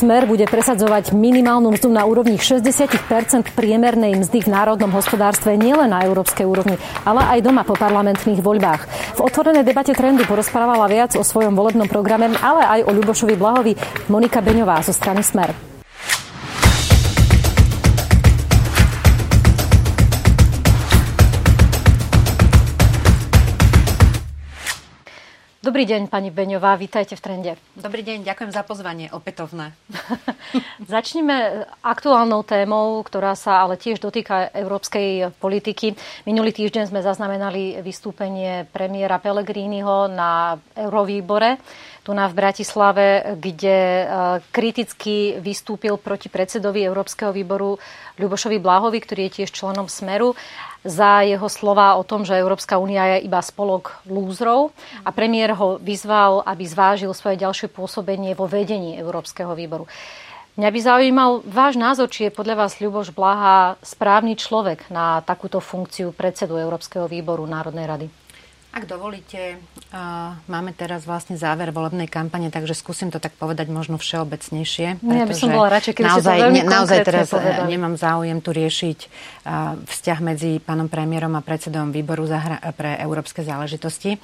Smer bude presadzovať minimálnu mzdu na úrovni 60% priemernej mzdy v národnom hospodárstve nielen na európskej úrovni, ale aj doma po parlamentných voľbách. V otvorenej debate trendu porozprávala viac o svojom volebnom programe, ale aj o Ľubošovi Blahovi Monika Beňová zo strany Smer. Dobrý deň, pani Beňová, vítajte v Trende. Dobrý deň, ďakujem za pozvanie, opätovné. Začneme aktuálnou témou, ktorá sa ale tiež dotýka európskej politiky. Minulý týždeň sme zaznamenali vystúpenie premiéra Pellegriniho na Eurovýbore tu na v Bratislave, kde e, kriticky vystúpil proti predsedovi Európskeho výboru Ľubošovi Bláhovi, ktorý je tiež členom Smeru za jeho slova o tom, že Európska únia je iba spolok lúzrov a premiér ho vyzval, aby zvážil svoje ďalšie pôsobenie vo vedení Európskeho výboru. Mňa by zaujímal váš názor, či je podľa vás Ľuboš Blaha správny človek na takúto funkciu predsedu Európskeho výboru Národnej rady. Ak dovolíte, máme teraz vlastne záver volebnej kampane, takže skúsim to tak povedať možno všeobecnejšie. Ja by som bola radšej, keby naozaj, to veľmi ne, naozaj teraz e, povedali. nemám záujem tu riešiť vzťah medzi pánom premiérom a predsedom výboru pre európske záležitosti.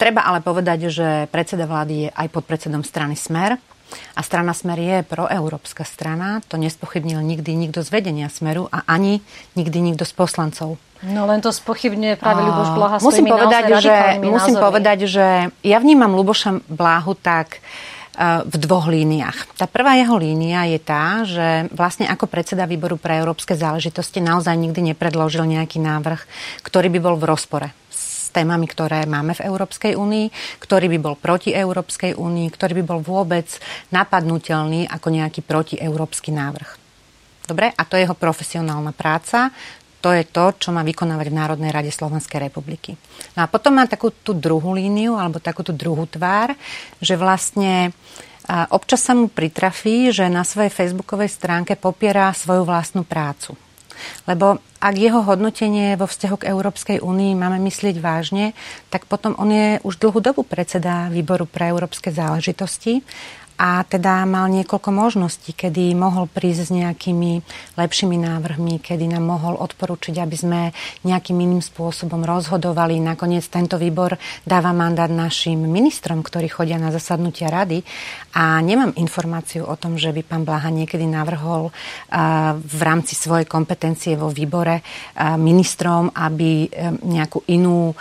Treba ale povedať, že predseda vlády je aj podpredsedom strany Smer. A strana Smer je proeurópska strana. To nespochybnil nikdy nikto z vedenia Smeru a ani nikdy nikto z poslancov No len to spochybňuje práve Ľuboš Blaha musím povedať, že, musím názormi. povedať, že ja vnímam Ľuboša Bláhu tak e, v dvoch líniách. Tá prvá jeho línia je tá, že vlastne ako predseda výboru pre európske záležitosti naozaj nikdy nepredložil nejaký návrh, ktorý by bol v rozpore témami, ktoré máme v Európskej únii, ktorý by bol proti Európskej únii, ktorý by bol vôbec napadnutelný ako nejaký protieurópsky návrh. Dobre, a to je jeho profesionálna práca to je to, čo má vykonávať v Národnej rade Slovenskej republiky. No a potom má takú tú druhú líniu, alebo takú tú druhú tvár, že vlastne občas sa mu pritrafí, že na svojej facebookovej stránke popiera svoju vlastnú prácu. Lebo ak jeho hodnotenie vo vzťahu k Európskej únii máme myslieť vážne, tak potom on je už dlhú dobu predseda výboru pre európske záležitosti a teda mal niekoľko možností, kedy mohol prísť s nejakými lepšími návrhmi, kedy nám mohol odporučiť, aby sme nejakým iným spôsobom rozhodovali. Nakoniec tento výbor dáva mandát našim ministrom, ktorí chodia na zasadnutia rady a nemám informáciu o tom, že by pán Blaha niekedy navrhol v rámci svojej kompetencie vo výbore ministrom, aby nejakú inú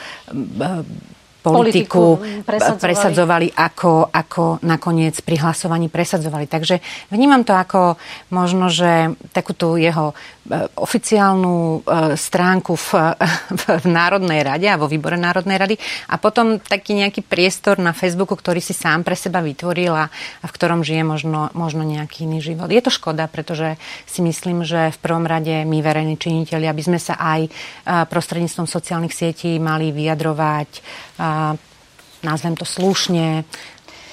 politiku, politiku presadzovali. presadzovali ako, ako nakoniec pri hlasovaní presadzovali. Takže vnímam to ako možno, že takú tú jeho e, oficiálnu e, stránku v, v, v Národnej rade a vo výbore Národnej rady a potom taký nejaký priestor na Facebooku, ktorý si sám pre seba vytvoril a, a v ktorom žije možno, možno nejaký iný život. Je to škoda, pretože si myslím, že v prvom rade my verejní činiteľi, aby sme sa aj e, prostredníctvom sociálnych sietí mali vyjadrovať nazvem to slušne,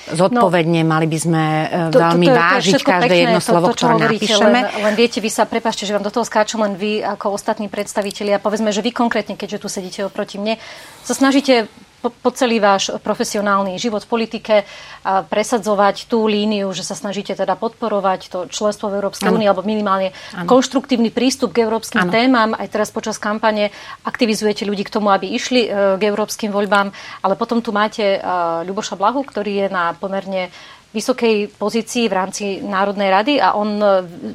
zodpovedne, no, mali by sme e, to, veľmi to, to, vážiť to každé pekné, jedno slovo, to, to, ktoré napíšeme. Len, len viete, vy sa, prepašte, že vám do toho skáčem, len vy ako ostatní predstavitelia, povedzme, že vy konkrétne, keďže tu sedíte oproti mne, sa snažíte po, po celý váš profesionálny život v politike a presadzovať tú líniu, že sa snažíte teda podporovať to členstvo v Európskej únii alebo minimálne ano. konštruktívny prístup k európskym ano. témam. Aj teraz počas kampane aktivizujete ľudí k tomu, aby išli e, k európskym voľbám, ale potom tu máte e, Ľuboša Blahu, ktorý je na pomerne vysokej pozícii v rámci Národnej rady a on e,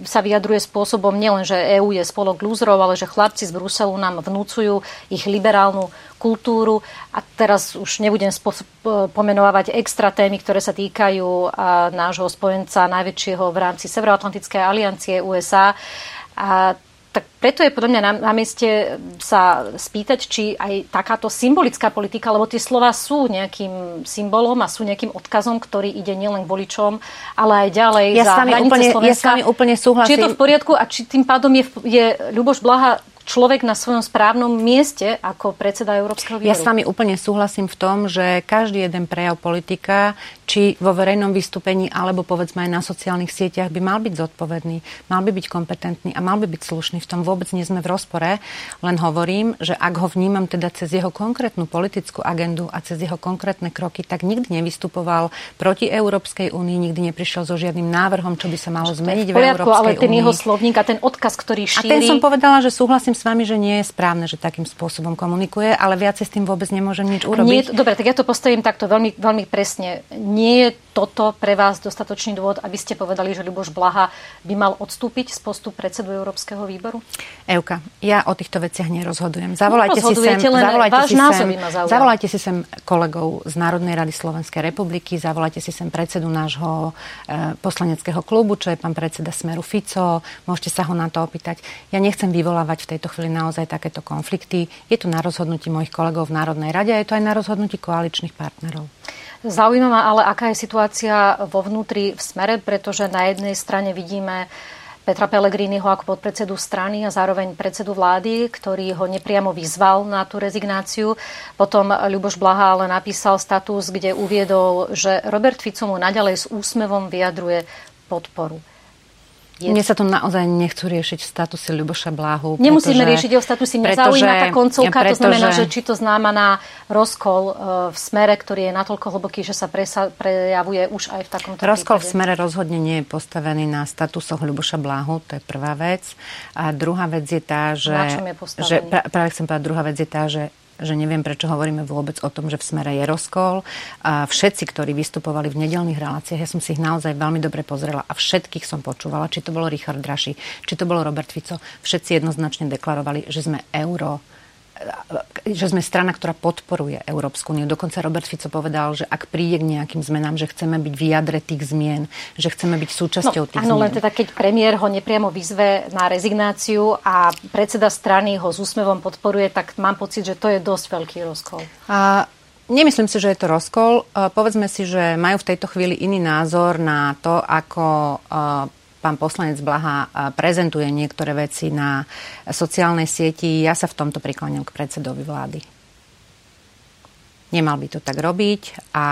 sa vyjadruje spôsobom nielen, že EÚ je spolok lúzrov, ale že chlapci z Bruselu nám vnúcujú ich liberálnu kultúru. A teraz už nebudem pomenovať extra témy, ktoré sa týkajú nášho spojenca najväčšieho v rámci Severoatlantickej aliancie USA. A tak preto je podľa mňa na, na mieste sa spýtať, či aj takáto symbolická politika, lebo tie slova sú nejakým symbolom a sú nejakým odkazom, ktorý ide nielen k voličom, ale aj ďalej ja za hranice úplne, Slovenska. Ja s vami úplne súhlasím. Či je to v poriadku a či tým pádom je, je Ľuboš Blaha človek na svojom správnom mieste ako predseda Európskeho výboru. Ja s vami úplne súhlasím v tom, že každý jeden prejav politika, či vo verejnom vystúpení, alebo povedzme aj na sociálnych sieťach by mal byť zodpovedný, mal by byť kompetentný a mal by byť slušný. V tom vôbec nie sme v rozpore, len hovorím, že ak ho vnímam teda cez jeho konkrétnu politickú agendu a cez jeho konkrétne kroky, tak nikdy nevystupoval proti Európskej únii, nikdy neprišiel so žiadnym návrhom, čo by sa malo zmeniť v, poriadku, v Európskej ale ten únii. jeho slovník a ten odkaz, ktorý šíri... A ten som povedala, že súhlasím s vami, že nie je správne, že takým spôsobom komunikuje, ale viacej s tým vôbec nemôžem nič urobiť. Nie, dobre, tak ja to postavím takto veľmi, veľmi presne. Nie je toto pre vás dostatočný dôvod, aby ste povedali, že Ľuboš Blaha by mal odstúpiť z postu predsedu Európskeho výboru? Euka, ja o týchto veciach nerozhodujem. Zavolajte si sem, zavolajte si sem, zavolajte si sem kolegov z Národnej rady Slovenskej republiky, zavolajte si sem predsedu nášho e, poslaneckého klubu, čo je pán predseda Smeru Fico, môžete sa ho na to opýtať. Ja nechcem vyvolávať v tejto chvíli naozaj takéto konflikty. Je to na rozhodnutí mojich kolegov v Národnej rade a je to aj na rozhodnutí koaličných partnerov. Zaujímavá ale, aká je situácia vo vnútri v smere, pretože na jednej strane vidíme Petra Pellegriniho ako podpredsedu strany a zároveň predsedu vlády, ktorý ho nepriamo vyzval na tú rezignáciu. Potom Ľuboš Blaha ale napísal status, kde uviedol, že Robert Fico mu naďalej s úsmevom vyjadruje podporu. Je... Mne sa to naozaj nechcú riešiť v statuse Ľuboša Bláhu. Nemusíme riešiť o statuse, mňa zaujíma tá koncovka, pretože, to znamená, že či to znamená rozkol e, v smere, ktorý je natoľko hlboký, že sa presa, prejavuje už aj v takomto Rozkol prípade. v smere rozhodne nie je postavený na statusoch Ľuboša Bláhu, to je prvá vec. A druhá vec je tá, že... Na čom je postavený? Že, práve chcem povedať, druhá vec je tá, že že neviem, prečo hovoríme vôbec o tom, že v smere je rozkol. A všetci, ktorí vystupovali v nedelných reláciách, ja som si ich naozaj veľmi dobre pozrela a všetkých som počúvala, či to bolo Richard Draši, či to bolo Robert Fico, všetci jednoznačne deklarovali, že sme euro že sme strana, ktorá podporuje Európsku úniu. Dokonca Robert Fico povedal, že ak príde k nejakým zmenám, že chceme byť v jadre tých zmien, že chceme byť súčasťou no, tých áno, zmien. len teda keď premiér ho nepriamo vyzve na rezignáciu a predseda strany ho s úsmevom podporuje, tak mám pocit, že to je dosť veľký rozkol. A Nemyslím si, že je to rozkol. Povedzme si, že majú v tejto chvíli iný názor na to, ako pán poslanec Blaha prezentuje niektoré veci na sociálnej sieti. Ja sa v tomto prikláňam k predsedovi vlády. Nemal by to tak robiť a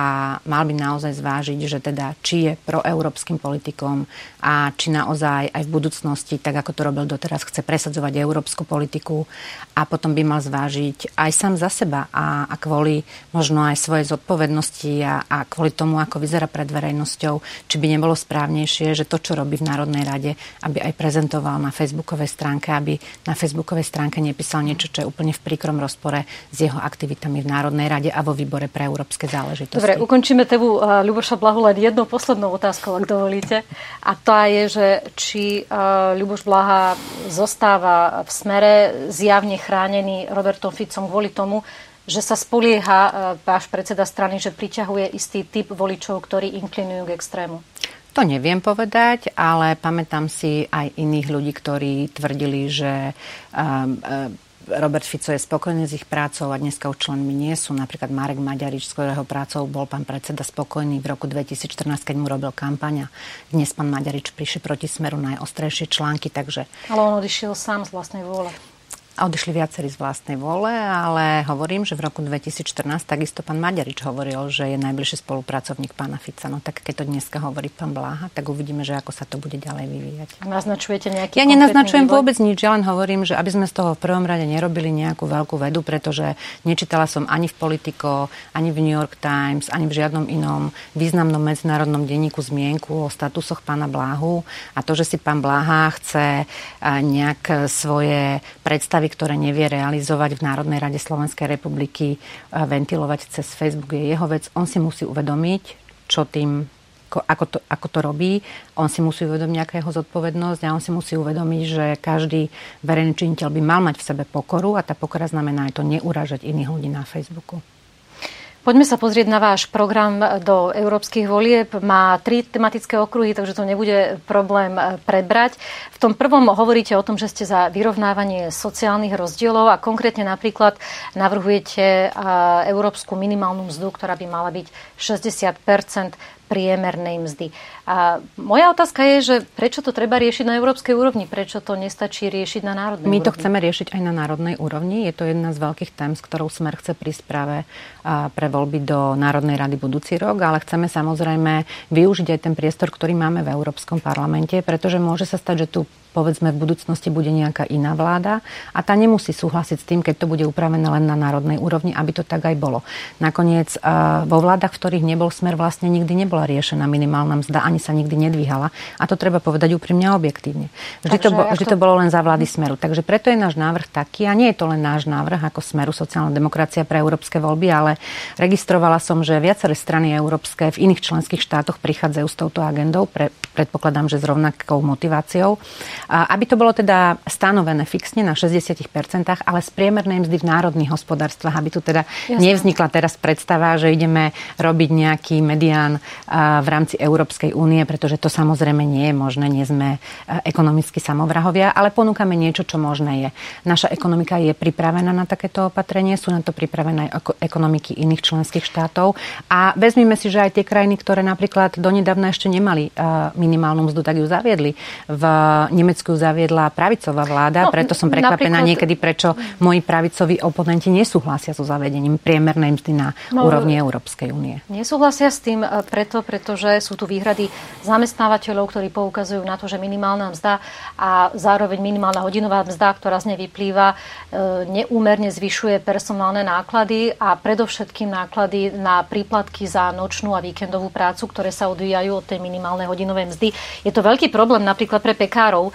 mal by naozaj zvážiť, že teda či je proeurópskym politikom a či naozaj aj v budúcnosti, tak ako to robil doteraz, chce presadzovať európsku politiku a potom by mal zvážiť aj sám za seba a, a kvôli možno aj svojej zodpovednosti a, a kvôli tomu, ako vyzerá pred verejnosťou, či by nebolo správnejšie, že to, čo robí v Národnej rade, aby aj prezentoval na facebookovej stránke, aby na facebookovej stránke nepísal niečo, čo je úplne v príkrom rozpore s jeho aktivitami v Národnej rade a vo výbore pre európske záležitosti. Dobre, ukončíme tému uh, Ľuboša Blahu len jednou poslednou otázkou, ak dovolíte. A tá je, že či uh, Ľuboš Blaha zostáva v smere zjavne chránený Robertom Ficom kvôli tomu, že sa spolieha uh, váš predseda strany, že priťahuje istý typ voličov, ktorí inklinujú k extrému. To neviem povedať, ale pamätám si aj iných ľudí, ktorí tvrdili, že um, Robert Fico je spokojný s ich prácou a dneska už členmi nie sú. Napríklad Marek Maďarič, s ktorého prácou bol pán predseda spokojný v roku 2014, keď mu robil kampaňa. Dnes pán Maďarič prišiel proti smeru najostrejšie články, takže... Ale on odišiel sám z vlastnej vôle. Odišli viacerí z vlastnej vole, ale hovorím, že v roku 2014 takisto pán Maďarič hovoril, že je najbližší spolupracovník pána Fica. No tak keď to dneska hovorí pán Bláha, tak uvidíme, že ako sa to bude ďalej vyvíjať. A naznačujete nejaký Ja nenaznačujem vývoj? vôbec nič, ja len hovorím, že aby sme z toho v prvom rade nerobili nejakú veľkú vedu, pretože nečítala som ani v Politico, ani v New York Times, ani v žiadnom inom významnom medzinárodnom denníku zmienku o statusoch pána Bláhu a to, že si pán Bláha chce nejak svoje predstavy predstavy, ktoré nevie realizovať v Národnej rade Slovenskej republiky, ventilovať cez Facebook je jeho vec. On si musí uvedomiť, čo tým ako to, ako to robí. On si musí uvedomiť nejakého zodpovednosť a on si musí uvedomiť, že každý verejný činiteľ by mal mať v sebe pokoru a tá pokora znamená aj to neuražať iných ľudí na Facebooku. Poďme sa pozrieť na váš program do európskych volieb. Má tri tematické okruhy, takže to nebude problém eh, prebrať. V tom prvom hovoríte o tom, že ste za vyrovnávanie sociálnych rozdielov a konkrétne napríklad navrhujete eh, európsku minimálnu mzdu, ktorá by mala byť 60 priemernej mzdy. A moja otázka je, že prečo to treba riešiť na európskej úrovni? Prečo to nestačí riešiť na národnej My úrovni? to chceme riešiť aj na národnej úrovni. Je to jedna z veľkých tém, s ktorou Smer chce prísť práve pre voľby do Národnej rady budúci rok, ale chceme samozrejme využiť aj ten priestor, ktorý máme v Európskom parlamente, pretože môže sa stať, že tu povedzme v budúcnosti bude nejaká iná vláda a tá nemusí súhlasiť s tým, keď to bude upravené len na národnej úrovni, aby to tak aj bolo. Nakoniec eh, vo vládach, v ktorých nebol smer, vlastne nikdy nebola riešená minimálna mzda, ani sa nikdy nedvíhala. A to treba povedať úprimne a objektívne. Vždy, to, bo, vždy to... to bolo len za vlády smeru. Takže preto je náš návrh taký, a nie je to len náš návrh ako smeru sociálna demokracia pre európske voľby, ale registrovala som, že viaceré strany európske v iných členských štátoch prichádzajú s touto agendou, pre, predpokladám, že s rovnakou motiváciou aby to bolo teda stanovené fixne na 60%, ale z priemernej mzdy v národných hospodárstvách, aby tu teda Jasne. nevznikla teraz predstava, že ideme robiť nejaký medián v rámci Európskej únie, pretože to samozrejme nie je možné, nie sme ekonomicky samovrahovia, ale ponúkame niečo, čo možné je. Naša ekonomika je pripravená na takéto opatrenie, sú na to pripravené ekonomiky iných členských štátov a vezmime si, že aj tie krajiny, ktoré napríklad donedávna ešte nemali minimálnu mzdu, tak ju zaviedli. V Nemecku zaviedla pravicová vláda, no, preto som prekvapená napríklad... niekedy, prečo moji pravicoví oponenti nesúhlasia so zavedením priemernej mzdy na no, úrovni Európskej únie. Nesúhlasia s tým e, preto, pretože sú tu výhrady zamestnávateľov, ktorí poukazujú na to, že minimálna mzda a zároveň minimálna hodinová mzda, ktorá z nej vyplýva, e, neúmerne zvyšuje personálne náklady a predovšetkým náklady na príplatky za nočnú a víkendovú prácu, ktoré sa odvíjajú od tej minimálnej hodinovej mzdy. Je to veľký problém napríklad pre pekárov,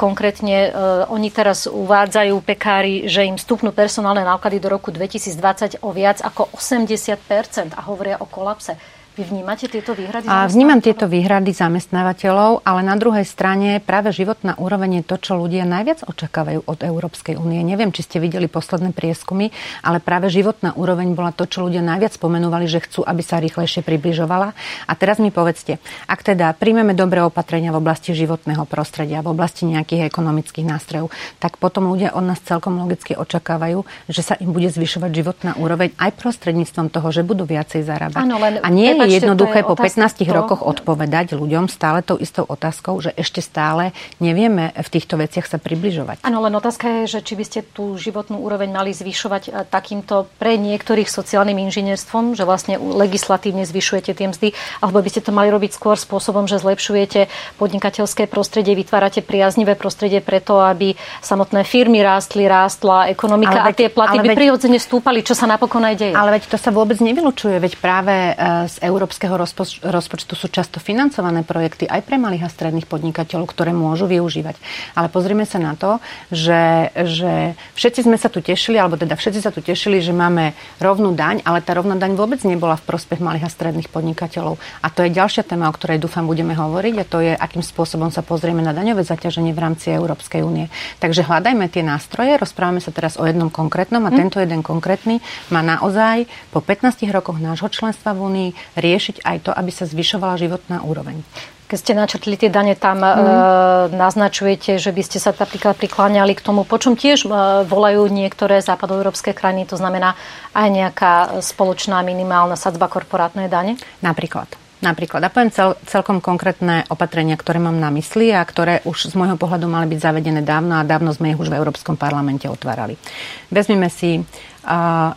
Konkrétne e, oni teraz uvádzajú pekári, že im stupnú personálne náklady do roku 2020 o viac ako 80% a hovoria o kolapse. Vy vnímate tieto výhrady? A vnímam tieto výhrady zamestnávateľov, ale na druhej strane práve životná úroveň je to, čo ľudia najviac očakávajú od Európskej únie. Neviem, či ste videli posledné prieskumy, ale práve životná úroveň bola to, čo ľudia najviac spomenúvali, že chcú, aby sa rýchlejšie približovala. A teraz mi povedzte, ak teda príjmeme dobré opatrenia v oblasti životného prostredia, v oblasti nejakých ekonomických nástrojov, tak potom ľudia od nás celkom logicky očakávajú, že sa im bude zvyšovať životná úroveň aj prostredníctvom toho, že budú viacej zarábať. Ano, len, a nie je jednoduché po 15 to... rokoch odpovedať ľuďom stále tou istou otázkou, že ešte stále nevieme v týchto veciach sa približovať. Áno, len otázka je, že či by ste tú životnú úroveň mali zvyšovať e, takýmto pre niektorých sociálnym inžinierstvom, že vlastne legislatívne zvyšujete tie mzdy, alebo by ste to mali robiť skôr spôsobom, že zlepšujete podnikateľské prostredie, vytvárate priaznivé prostredie preto, aby samotné firmy rástli, rástla ekonomika ale veď, a tie platy by veď, prirodzene stúpali, čo sa napokon aj deje. Ale veď to sa vôbec nevylučuje, veď práve e, z európskeho rozpoč- rozpočtu sú často financované projekty aj pre malých a stredných podnikateľov, ktoré môžu využívať. Ale pozrime sa na to, že, že všetci sme sa tu tešili, alebo teda všetci sa tu tešili, že máme rovnú daň, ale tá rovná daň vôbec nebola v prospech malých a stredných podnikateľov. A to je ďalšia téma, o ktorej dúfam budeme hovoriť, a to je, akým spôsobom sa pozrieme na daňové zaťaženie v rámci Európskej únie. Takže hľadajme tie nástroje, rozprávame sa teraz o jednom konkrétnom a hm. tento jeden konkrétny má naozaj po 15 rokoch nášho členstva v Únii riešiť aj to, aby sa zvyšovala životná úroveň. Keď ste načrtli tie dane, tam mm. e, naznačujete, že by ste sa napríklad prikláňali k tomu, po čom tiež e, volajú niektoré západoeurópske krajiny, to znamená aj nejaká spoločná minimálna sadzba korporátnej dane? Napríklad. Napríklad. A poviem cel, celkom konkrétne opatrenia, ktoré mám na mysli a ktoré už z môjho pohľadu mali byť zavedené dávno a dávno sme ich už v Európskom parlamente otvárali. Vezmime si,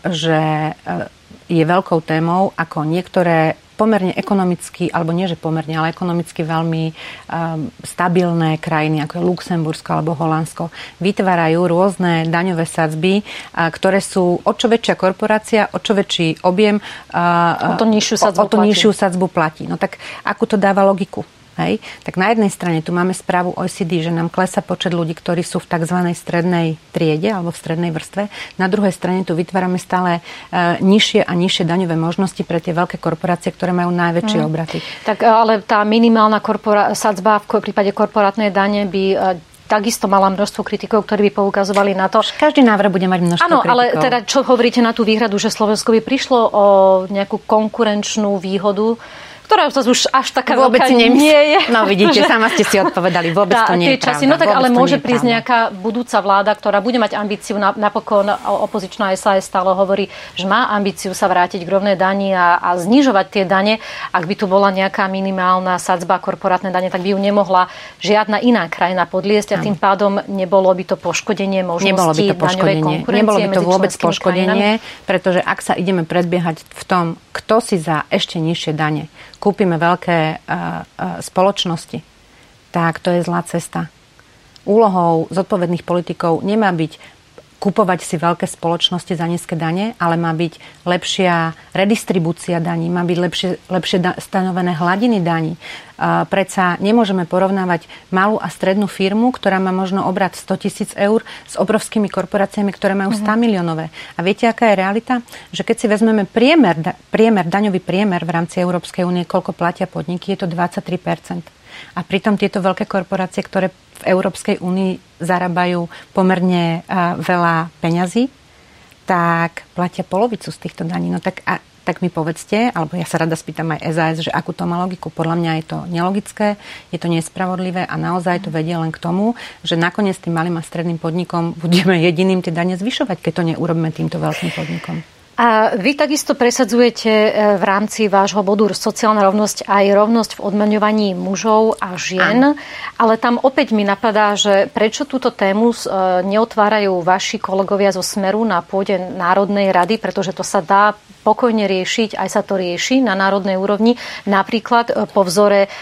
že uh, je veľkou témou, ako niektoré pomerne ekonomicky, alebo nie že pomerne, ale ekonomicky veľmi um, stabilné krajiny, ako je Luxembursko alebo Holandsko, vytvárajú rôzne daňové sadzby, uh, ktoré sú o čo väčšia korporácia, o čo väčší objem, uh, o to nižšiu sadzbu, o, o to nižšiu sadzbu platí. No tak akú to dáva logiku? Hej? Tak na jednej strane tu máme správu OECD, že nám klesa počet ľudí, ktorí sú v tzv. strednej triede alebo v strednej vrstve. Na druhej strane tu vytvárame stále e, nižšie a nižšie daňové možnosti pre tie veľké korporácie, ktoré majú najväčšie hmm. obraty. Tak e, ale tá minimálna korpora- sadzba v prípade korporátnej dane by e, takisto mala množstvo kritikov, ktorí by poukazovali na to. Každý návrh bude mať množstvo Áno, kritikov. ale teda čo hovoríte na tú výhradu, že Slovensko by prišlo o nejakú konkurenčnú výhodu ktorá už až taká vôbec veľká nemysl- nie je. No vidíte, sama ste si odpovedali, vôbec tá, to nie je časy. No tak ale môže prísť nejaká budúca vláda, ktorá bude mať ambíciu, napokon opozičná SAS stále hovorí, že má ambíciu sa vrátiť k rovnej dani a, a znižovať tie dane. Ak by tu bola nejaká minimálna sadzba korporátne dane, tak by ju nemohla žiadna iná krajina podliesť a tým pádom nebolo by to poškodenie možností Nebolo by to poškodenie. Nebolo by to vôbec poškodenie, krajinami. pretože ak sa ideme predbiehať v tom, kto si za ešte nižšie dane kúpime veľké uh, uh, spoločnosti, tak to je zlá cesta. Úlohou zodpovedných politikov nemá byť kupovať si veľké spoločnosti za nízke dane, ale má byť lepšia redistribúcia daní, má byť lepšie, lepšie da- stanovené hladiny daní. Uh, predsa nemôžeme porovnávať malú a strednú firmu, ktorá má možno obrad 100 tisíc eur s obrovskými korporáciami, ktoré majú 100 mm-hmm. miliónové. A viete, aká je realita? Že keď si vezmeme priemer, da- priemer, daňový priemer v rámci Európskej únie, koľko platia podniky, je to 23% A pritom tieto veľké korporácie, ktoré v Európskej únii zarábajú pomerne veľa peňazí, tak platia polovicu z týchto daní. No tak, a, tak mi povedzte, alebo ja sa rada spýtam aj SAS, že akú to má logiku. Podľa mňa je to nelogické, je to nespravodlivé a naozaj to vedie len k tomu, že nakoniec tým malým a stredným podnikom budeme jediným tie dane zvyšovať, keď to neurobíme týmto veľkým podnikom. A vy takisto presadzujete e, v rámci vášho bodu sociálna rovnosť aj rovnosť v odmaňovaní mužov a žien, Aj. ale tam opäť mi napadá, že prečo túto tému e, neotvárajú vaši kolegovia zo Smeru na pôde Národnej rady, pretože to sa dá pokojne riešiť, aj sa to rieši na národnej úrovni, napríklad e, po vzore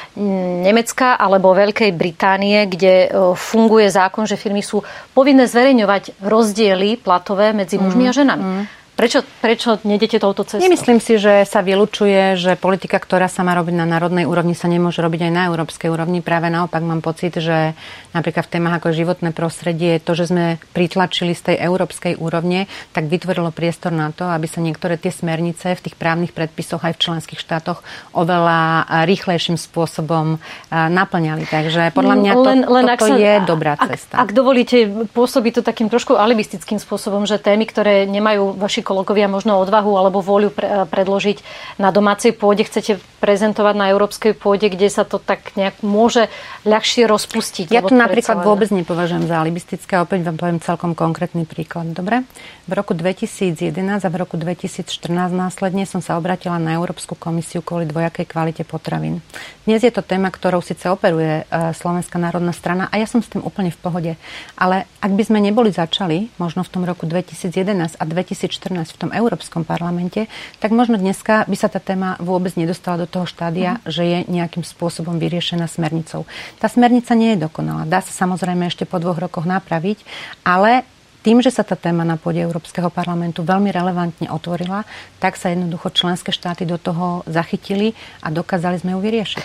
Nemecka alebo Veľkej Británie, kde funguje zákon, že firmy sú povinné zverejňovať rozdiely platové medzi mužmi mm, a ženami. Mm. Prečo, prečo nedete touto cestou? Nemyslím si, že sa vylučuje, že politika, ktorá sa má robiť na národnej úrovni, sa nemôže robiť aj na európskej úrovni. Práve naopak mám pocit, že napríklad v témach ako životné prostredie, to, že sme pritlačili z tej európskej úrovne, tak vytvorilo priestor na to, aby sa niektoré tie smernice v tých právnych predpisoch aj v členských štátoch oveľa rýchlejším spôsobom naplňali. Takže podľa mňa to, len, len toto sa, je dobrá cesta. Ak, ak dovolíte, pôsobí to takým trošku alibistickým spôsobom, že témy, ktoré nemajú vaši kolegovia možno odvahu alebo vôľu pre, predložiť na domácej pôde, chcete prezentovať na európskej pôde, kde sa to tak nejak môže ľahšie rozpustiť. Ja to napríklad vôbec nepovažujem za alibistické. Opäť vám poviem celkom konkrétny príklad. Dobre? V roku 2011 a v roku 2014 následne som sa obratila na Európsku komisiu kvôli dvojakej kvalite potravín. Dnes je to téma, ktorou síce operuje e, Slovenská národná strana a ja som s tým úplne v pohode. Ale ak by sme neboli začali, možno v tom roku 2011 a 2014 v tom Európskom parlamente, tak možno dneska by sa tá téma vôbec nedostala do toho štádia, mm. že je nejakým spôsobom vyriešená smernicou. Tá smernica nie je dokonalá. Dá sa samozrejme ešte po dvoch rokoch napraviť, ale tým, že sa tá téma na pôde Európskeho parlamentu veľmi relevantne otvorila, tak sa jednoducho členské štáty do toho zachytili a dokázali sme ju vyriešiť.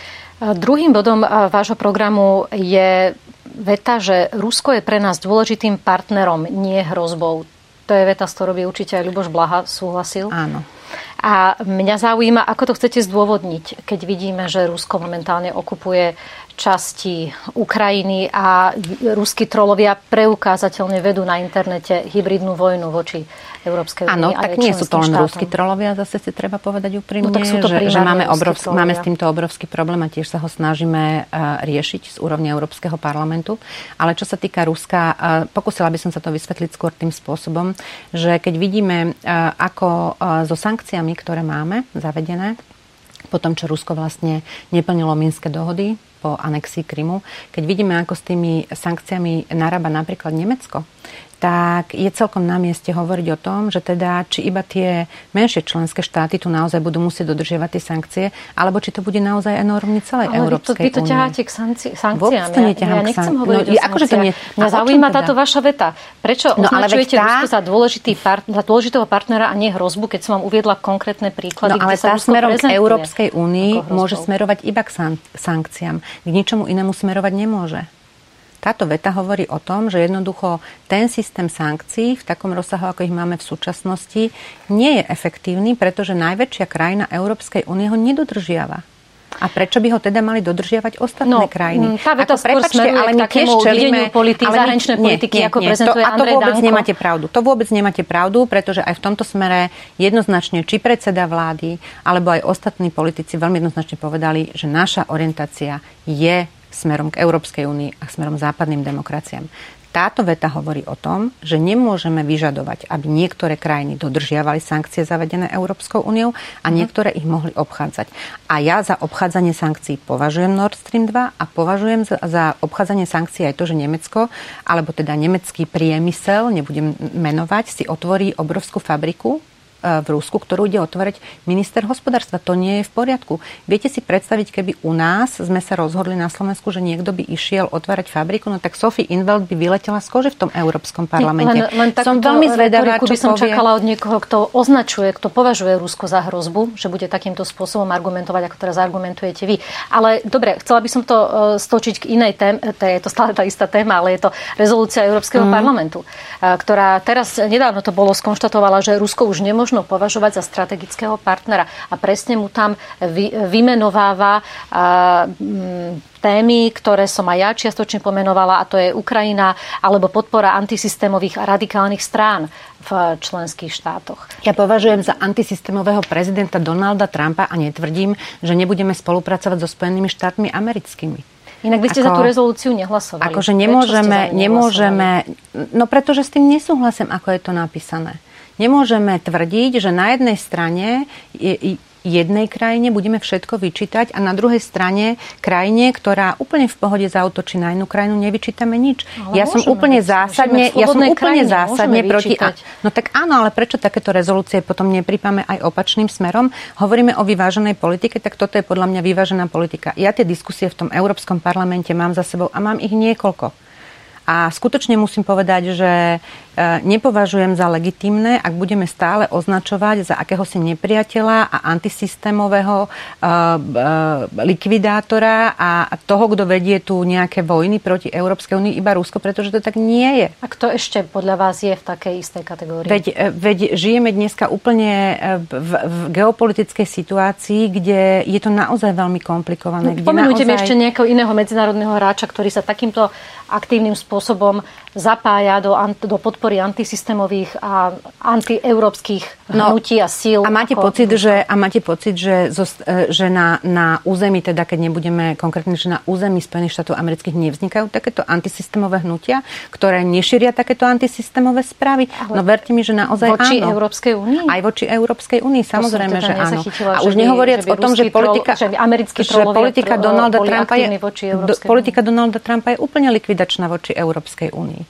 Druhým bodom vášho programu je veta, že Rusko je pre nás dôležitým partnerom, nie hrozbou. To je veta, s ktorou by určite aj Ľuboš Blaha súhlasil. Áno. A mňa zaujíma, ako to chcete zdôvodniť, keď vidíme, že Rusko momentálne okupuje časti Ukrajiny a ruskí trolovia preukázateľne vedú na internete hybridnú vojnu voči Európskej únii. Áno, tak nie sú to len ruskí trolovia, zase si treba povedať úprimne, no, tak sú to že, že máme, obrovsk- máme s týmto obrovský problém a tiež sa ho snažíme uh, riešiť z úrovne Európskeho parlamentu. Ale čo sa týka Ruska, uh, pokúsila by som sa to vysvetliť skôr tým spôsobom, že keď vidíme, uh, ako so sankciami, ktoré máme zavedené, po tom, čo Rusko vlastne neplnilo Minské dohody, po anexii Krymu. Keď vidíme, ako s tými sankciami narába napríklad Nemecko, tak je celkom na mieste hovoriť o tom, že teda či iba tie menšie členské štáty tu naozaj budú musieť dodržiavať tie sankcie, alebo či to bude naozaj enormne celej Ale Európskej. Vy to, vy to ťaháte k sankci- sankciám. to ja, ja nechcem hovoriť no, o akože to nie, Mňa zaujíma teda? táto vaša veta. Prečo no, označujete tá... Rusko za, dôležitý part, za dôležitého partnera a nie hrozbu, keď som vám uviedla konkrétne príklady, no, ale kde sa smerom k Európskej únii môže smerovať iba k sankciám. K ničomu inému smerovať nemôže. Táto veta hovorí o tom, že jednoducho ten systém sankcií v takom rozsahu, ako ich máme v súčasnosti, nie je efektívny, pretože najväčšia krajina Európskej únie ho nedodržiava. A prečo by ho teda mali dodržiavať ostatné no, krajiny? Tá veta ako, prepačte, ale my tiež čelíme polity, ale politiky, nie, ako nie, prezentuje to, A to vôbec Danko. nemáte pravdu. To vôbec nemáte pravdu, pretože aj v tomto smere jednoznačne či predseda vlády, alebo aj ostatní politici veľmi jednoznačne povedali, že naša orientácia je smerom k Európskej únii a smerom západným demokraciám. Táto veta hovorí o tom, že nemôžeme vyžadovať, aby niektoré krajiny dodržiavali sankcie zavedené Európskou úniou a mhm. niektoré ich mohli obchádzať. A ja za obchádzanie sankcií považujem Nord Stream 2 a považujem za, za obchádzanie sankcií aj to, že Nemecko, alebo teda nemecký priemysel, nebudem menovať, si otvorí obrovskú fabriku v Rusku, ktorú ide otvoriť minister hospodárstva. To nie je v poriadku. Viete si predstaviť, keby u nás sme sa rozhodli na Slovensku, že niekto by išiel otvárať fabriku, no tak Sophie Inveld by vyletela z kože v tom Európskom parlamente. Len, len som veľmi zvedavá, čo by som povie. čakala od niekoho, kto označuje, kto považuje Rusko za hrozbu, že bude takýmto spôsobom argumentovať, ako teraz argumentujete vy. Ale dobre, chcela by som to uh, stočiť k inej téme, je to stále tá istá téma, ale je to rezolúcia Európskeho mm. parlamentu, uh, ktorá teraz nedávno to bolo skonštatovala, že Rusko už nemôže možno považovať za strategického partnera. A presne mu tam vy, vymenováva a, m, témy, ktoré som aj ja čiastočne pomenovala, a to je Ukrajina alebo podpora antisystémových a radikálnych strán v členských štátoch. Ja považujem za antisystémového prezidenta Donalda Trumpa a netvrdím, že nebudeme spolupracovať so Spojenými štátmi americkými. Inak by ste ako, za tú rezolúciu nehlasovali. Akože nemôžeme, nemôžeme, no pretože s tým nesúhlasím, ako je to napísané. Nemôžeme tvrdiť, že na jednej strane je, jednej krajine budeme všetko vyčítať a na druhej strane krajine, ktorá úplne v pohode zautočí na inú krajinu, nevyčítame nič. Ale ja som úplne zásadne, ja som úplne zásadne proti... A, no tak áno, ale prečo takéto rezolúcie potom nepripáme aj opačným smerom? Hovoríme o vyváženej politike, tak toto je podľa mňa vyvážená politika. Ja tie diskusie v tom Európskom parlamente mám za sebou a mám ich niekoľko. A skutočne musím povedať, že E, nepovažujem za legitimné, ak budeme stále označovať za akéhosi nepriateľa a antisystémového e, e, likvidátora a toho, kto vedie tu nejaké vojny proti Európskej únii, iba Rusko, pretože to tak nie je. A kto ešte podľa vás je v takej istej kategórii? Veď, veď žijeme dneska úplne v, v geopolitickej situácii, kde je to naozaj veľmi komplikované. No, Pomenujte naozaj... mi ešte nejakého iného medzinárodného hráča, ktorý sa takýmto aktívnym spôsobom zapája do, do podpory antisystémových a antieurópskych no, hnutí a síl. A máte, ako... pocit, že, a máte pocit, že, e, že na, na území, teda keď nebudeme konkrétne, že na území Spojených štátov amerických nevznikajú takéto antisystémové hnutia, ktoré nešíria takéto antisystémové správy? Ale no verte mi, že naozaj voči áno. Európskej únii? Aj voči Európskej únii, samozrejme, teda že áno. A už nehovoriac o tom, že politika, že, že politika Donalda Trumpa je, politika Donalda Trumpa je úplne likvidačná voči Európskej únii.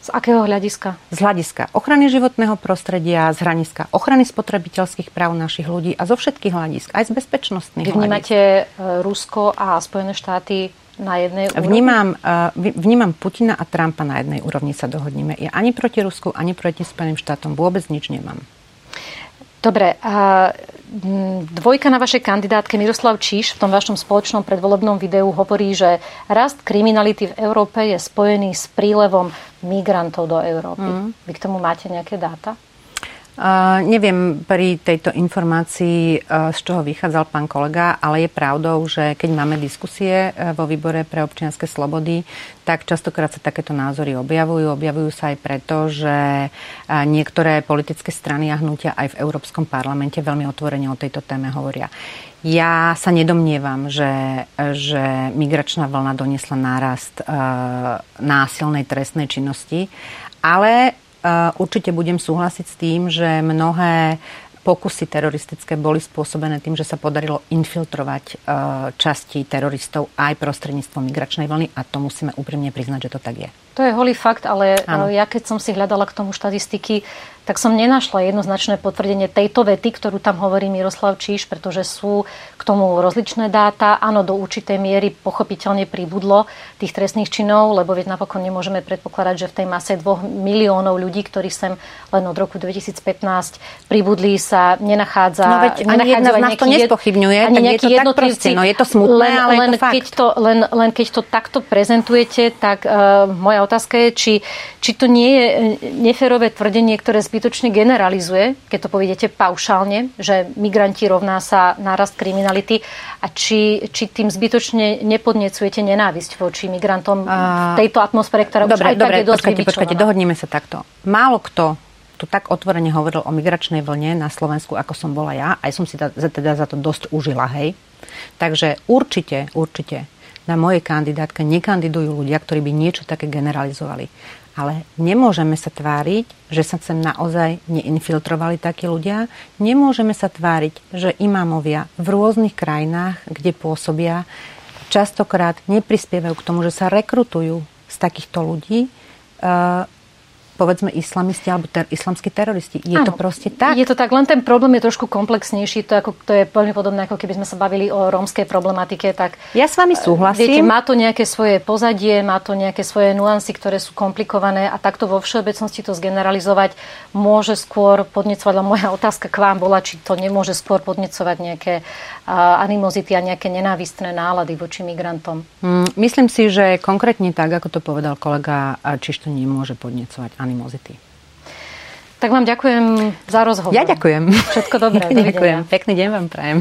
Z akého hľadiska? Z hľadiska ochrany životného prostredia, z hľadiska ochrany spotrebiteľských práv našich ľudí a zo všetkých hľadisk, aj z bezpečnostných Vy vnímate hľadisk. E, Rusko a Spojené štáty na jednej úrovni? Vnímam, e, vnímam Putina a Trumpa na jednej úrovni sa dohodneme. Ja ani proti Rusku, ani proti Spojeným štátom vôbec nič nemám. Dobre, a dvojka na vašej kandidátke Miroslav Číš v tom vašom spoločnom predvolebnom videu hovorí, že rast kriminality v Európe je spojený s prílevom migrantov do Európy. Mm. Vy k tomu máte nejaké dáta? Neviem pri tejto informácii, uh, z čoho vychádzal pán kolega, ale je pravdou, že keď máme diskusie uh, vo výbore pre občianske slobody, tak častokrát sa takéto názory objavujú. Objavujú sa aj preto, že niektoré politické strany a hnutia aj v Európskom parlamente veľmi otvorene o tejto téme hovoria. Ja sa nedomnievam, že, že migračná vlna doniesla nárast násilnej trestnej činnosti, ale určite budem súhlasiť s tým, že mnohé pokusy teroristické boli spôsobené tým, že sa podarilo infiltrovať e, časti teroristov aj prostredníctvom migračnej vlny a to musíme úprimne priznať, že to tak je. To je holý fakt, ale ano. ja keď som si hľadala k tomu štatistiky, tak som nenašla jednoznačné potvrdenie tejto vety, ktorú tam hovorí Miroslav Číš, pretože sú k tomu rozličné dáta. Áno, do určitej miery pochopiteľne pribudlo tých trestných činov, lebo veď napokon nemôžeme predpokladať, že v tej mase dvoch miliónov ľudí, ktorí sem len od roku 2015 pribudli, sa nenachádza... No veď ani jedna z nás to nespochybňuje, ani tak je to tak proste, no je to smutné, len, ale len je to fakt. Keď to, len, len keď to takto prezentujete, tak uh, moja otázka je, či, či to nie je neférové tvrdenie, ktoré zbytočne generalizuje, keď to povedete paušálne, že migranti rovná sa nárast kriminality a či, či tým zbytočne nepodnecujete nenávisť voči migrantom v tejto atmosfére, ktorá dobre, už aj dobre, tak je dosť počkajte, počkajte, dohodníme sa takto. Málo kto tu tak otvorene hovoril o migračnej vlne na Slovensku, ako som bola ja. Aj som si teda za to dosť užila, hej. Takže určite, určite na mojej kandidátke nekandidujú ľudia, ktorí by niečo také generalizovali. Ale nemôžeme sa tváriť, že sa sem naozaj neinfiltrovali takí ľudia. Nemôžeme sa tváriť, že imámovia v rôznych krajinách, kde pôsobia, častokrát neprispievajú k tomu, že sa rekrutujú z takýchto ľudí povedzme islamisti alebo ter, islamskí teroristi. Je ano, to proste tak? Je to tak, len ten problém je trošku komplexnejší. To, ako, to je veľmi podobné, ako keby sme sa bavili o rómskej problematike. Tak, ja s vami súhlasím. Viete, má to nejaké svoje pozadie, má to nejaké svoje nuancy, ktoré sú komplikované a takto vo všeobecnosti to zgeneralizovať môže skôr podnecovať, ale moja otázka k vám bola, či to nemôže skôr podnecovať nejaké animozity a nejaké nenávistné nálady voči migrantom. Mm, myslím si, že konkrétne tak, ako to povedal kolega, čiž to nemôže podnecovať animozity. Tak vám ďakujem za rozhovor. Ja ďakujem. Všetko dobré. Ja ďakujem. Pekný deň vám prajem.